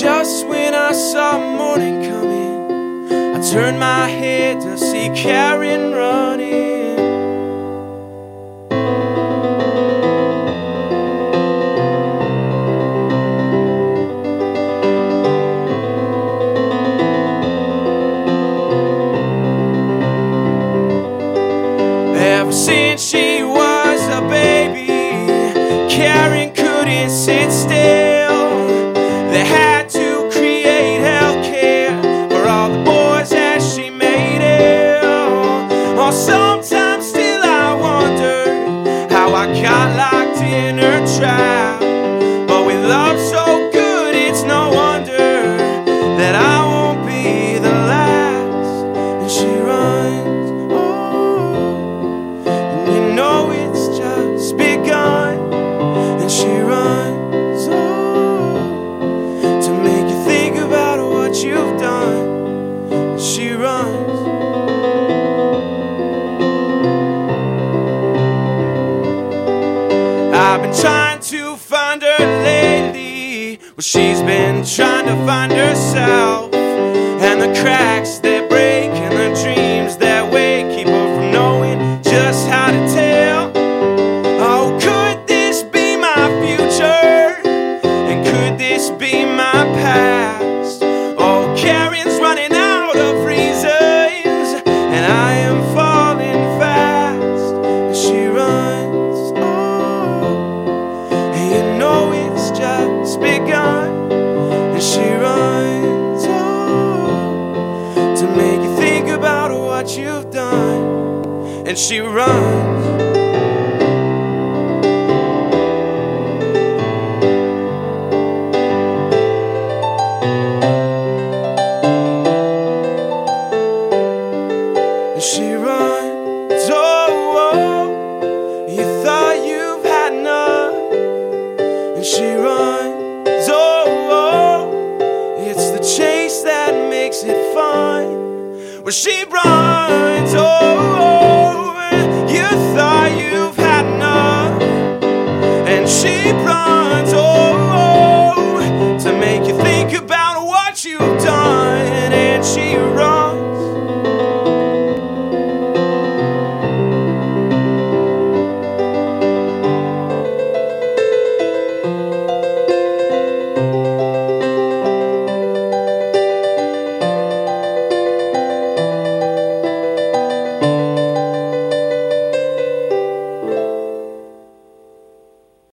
Just when I saw morning coming, I turned my head to see Karen running. Ever since she was a baby, Karen couldn't sit still. Got locked in her trap. I've been trying to find her lately. Well, she's been trying to find herself. And the cracks just begun. And she runs, to make you think about what you've done. And she runs. She runs, oh, oh, you thought you've had enough. And she she rides. Oh.